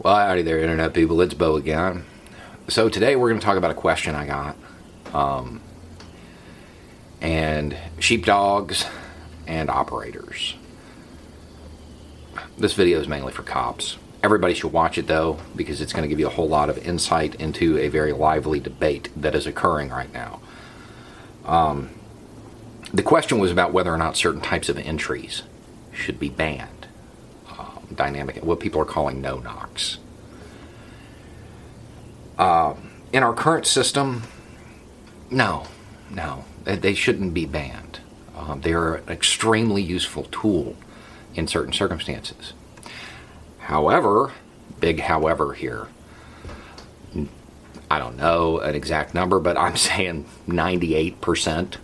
Well, howdy there, Internet people. It's Bo again. So, today we're going to talk about a question I got. Um, and sheepdogs and operators. This video is mainly for cops. Everybody should watch it though, because it's going to give you a whole lot of insight into a very lively debate that is occurring right now. Um, the question was about whether or not certain types of entries should be banned. Dynamic, what people are calling no knocks. Uh, in our current system, no, no, they shouldn't be banned. Um, they are an extremely useful tool in certain circumstances. However, big however here, I don't know an exact number, but I'm saying 98%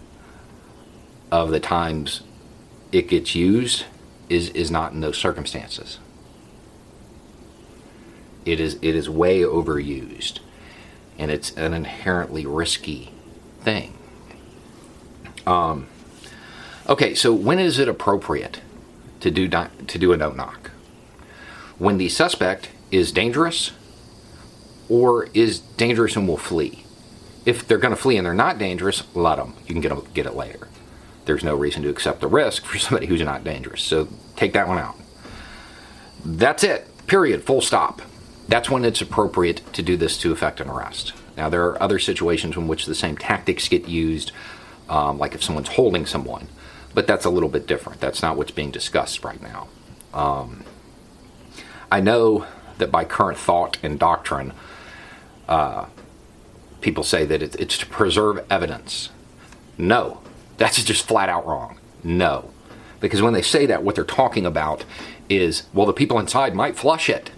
of the times it gets used is, is not in those circumstances. It is, it is way overused, and it's an inherently risky thing. Um, okay, so when is it appropriate to do to do a no knock? When the suspect is dangerous, or is dangerous and will flee. If they're going to flee and they're not dangerous, let them. You can get them, get it later. There's no reason to accept the risk for somebody who's not dangerous. So take that one out. That's it. Period. Full stop. That's when it's appropriate to do this to effect an arrest. Now, there are other situations in which the same tactics get used, um, like if someone's holding someone, but that's a little bit different. That's not what's being discussed right now. Um, I know that by current thought and doctrine, uh, people say that it, it's to preserve evidence. No, that's just flat out wrong. No. Because when they say that, what they're talking about is, well, the people inside might flush it.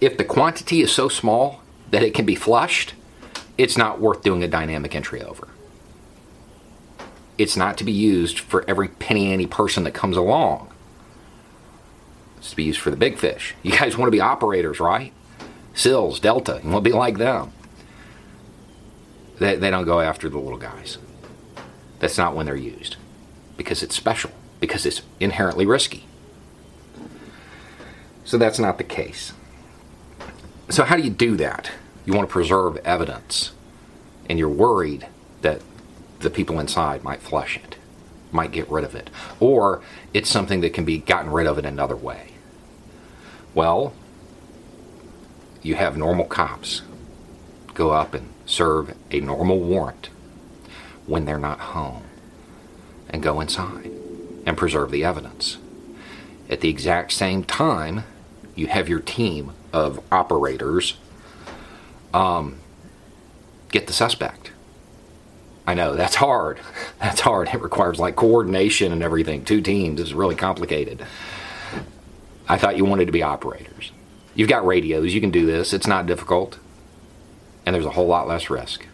If the quantity is so small that it can be flushed, it's not worth doing a dynamic entry over. It's not to be used for every penny ante person that comes along. It's to be used for the big fish. You guys want to be operators, right? SEALs, Delta, you want to be like them. They, they don't go after the little guys. That's not when they're used. Because it's special. Because it's inherently risky. So that's not the case. So, how do you do that? You want to preserve evidence, and you're worried that the people inside might flush it, might get rid of it, or it's something that can be gotten rid of in another way. Well, you have normal cops go up and serve a normal warrant when they're not home and go inside and preserve the evidence. At the exact same time, you have your team of operators um, get the suspect. I know that's hard. That's hard. It requires like coordination and everything. Two teams is really complicated. I thought you wanted to be operators. You've got radios, you can do this. It's not difficult. And there's a whole lot less risk.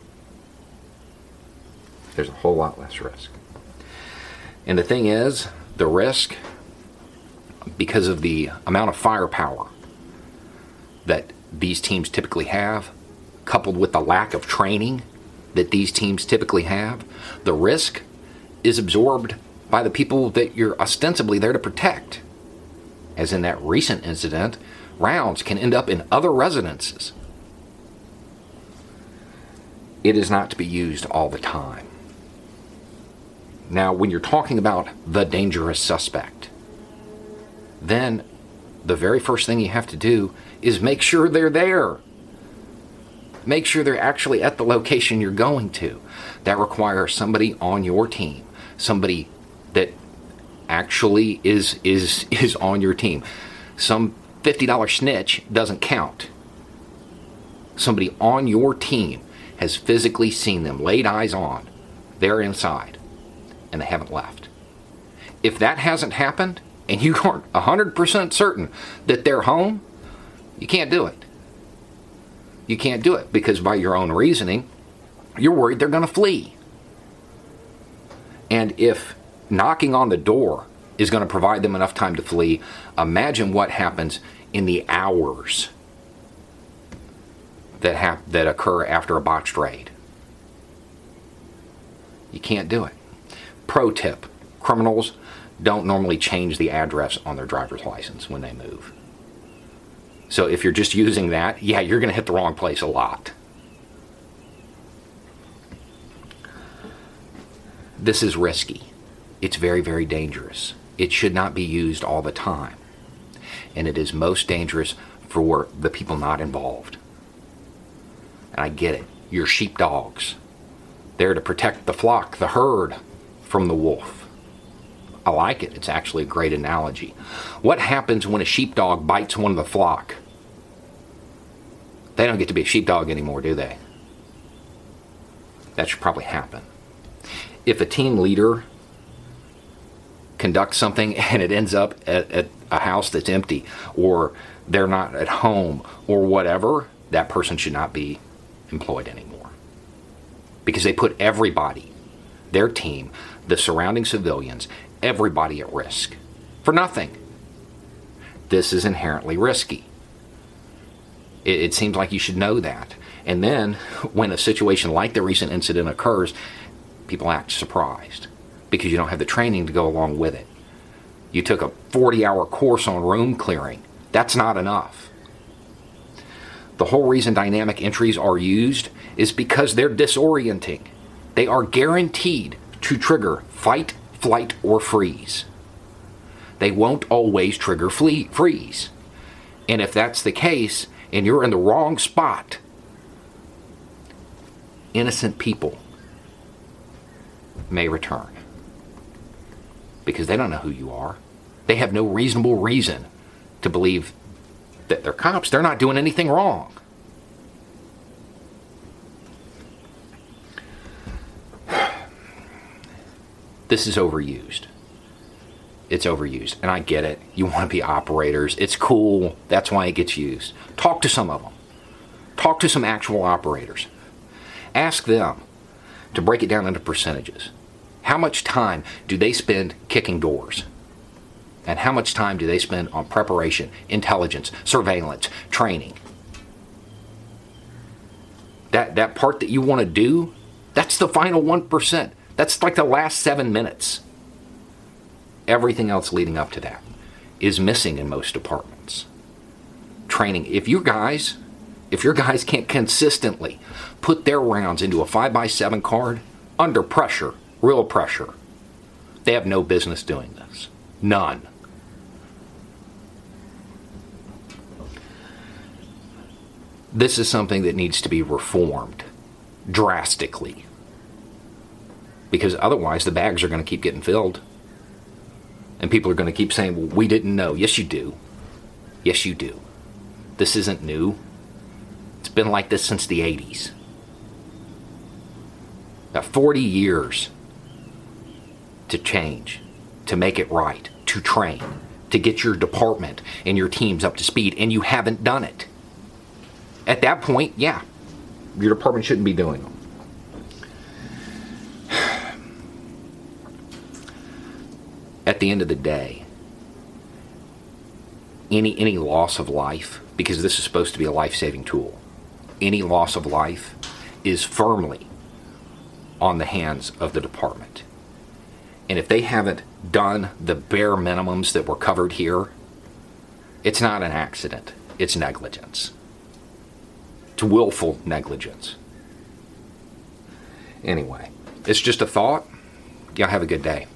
There's a whole lot less risk. And the thing is, the risk, because of the amount of firepower that these teams typically have, coupled with the lack of training that these teams typically have, the risk is absorbed by the people that you're ostensibly there to protect. As in that recent incident, rounds can end up in other residences. It is not to be used all the time. Now, when you're talking about the dangerous suspect, then the very first thing you have to do is make sure they're there. Make sure they're actually at the location you're going to. That requires somebody on your team, somebody that actually is is is on your team. Some $50 snitch doesn't count. Somebody on your team has physically seen them, laid eyes on. They're inside and they haven't left. If that hasn't happened and you aren't 100% certain that they're home, you can't do it. You can't do it because by your own reasoning, you're worried they're going to flee. And if knocking on the door is going to provide them enough time to flee, imagine what happens in the hours that that occur after a botched raid. You can't do it. Pro tip: criminals don't normally change the address on their driver's license when they move. So if you're just using that, yeah, you're going to hit the wrong place a lot. This is risky. It's very, very dangerous. It should not be used all the time. And it is most dangerous for the people not involved. And I get it. You're sheepdogs. There to protect the flock, the herd, from the wolf. I like it. It's actually a great analogy. What happens when a sheepdog bites one of the flock? They don't get to be a sheepdog anymore, do they? That should probably happen. If a team leader conducts something and it ends up at, at, a house that's empty or they're not at home or whatever, that person should not be employed anymore. Because they put everybody, their team, the surrounding civilians, everybody at risk for nothing. This is inherently risky. It, it seems like you should know that. And then, when a situation like the recent incident occurs, people act surprised because you don't have the training to go along with it. You took a 40 hour course on room clearing. That's not enough. The whole reason dynamic entries are used is because they're disorienting. They are guaranteed to trigger fight, flight, or freeze. They won't always trigger flee, freeze. And if that's the case, and you're in the wrong spot, innocent people may return because they don't know who you are. They have no reasonable reason to believe that they're cops. They're not doing anything wrong. This is overused. It's overused. And I get it. You want to be operators. It's cool. That's why it gets used. Talk to some of them. Talk to some actual operators. Ask them to break it down into percentages. How much time do they spend kicking doors? And how much time do they spend on preparation, intelligence, surveillance, training? That, that part that you want to do, that's the final 1%. That's like the last seven minutes. Everything else leading up to that is missing in most departments. Training. If you guys, if your guys can't consistently put their rounds into a 5x7 card under pressure, real pressure. They have no business doing this. None. This is something that needs to be reformed drastically. Because otherwise, the bags are going to keep getting filled. And people are going to keep saying, well, we didn't know. Yes, you do. Yes, you do. This isn't new. It's been like this since the 80s. Now, 40 years to change, to make it right, to train, to get your department and your teams up to speed, and you haven't done it. At that point, yeah, your department shouldn't be doing them. At the end of the day, any any loss of life, because this is supposed to be a life-saving tool, any loss of life is firmly on the hands of the department. And if they haven't done the bare minimums that were covered here, it's not an accident, it's negligence. It's willful negligence. Anyway, it's just a thought. Y'all have a good day.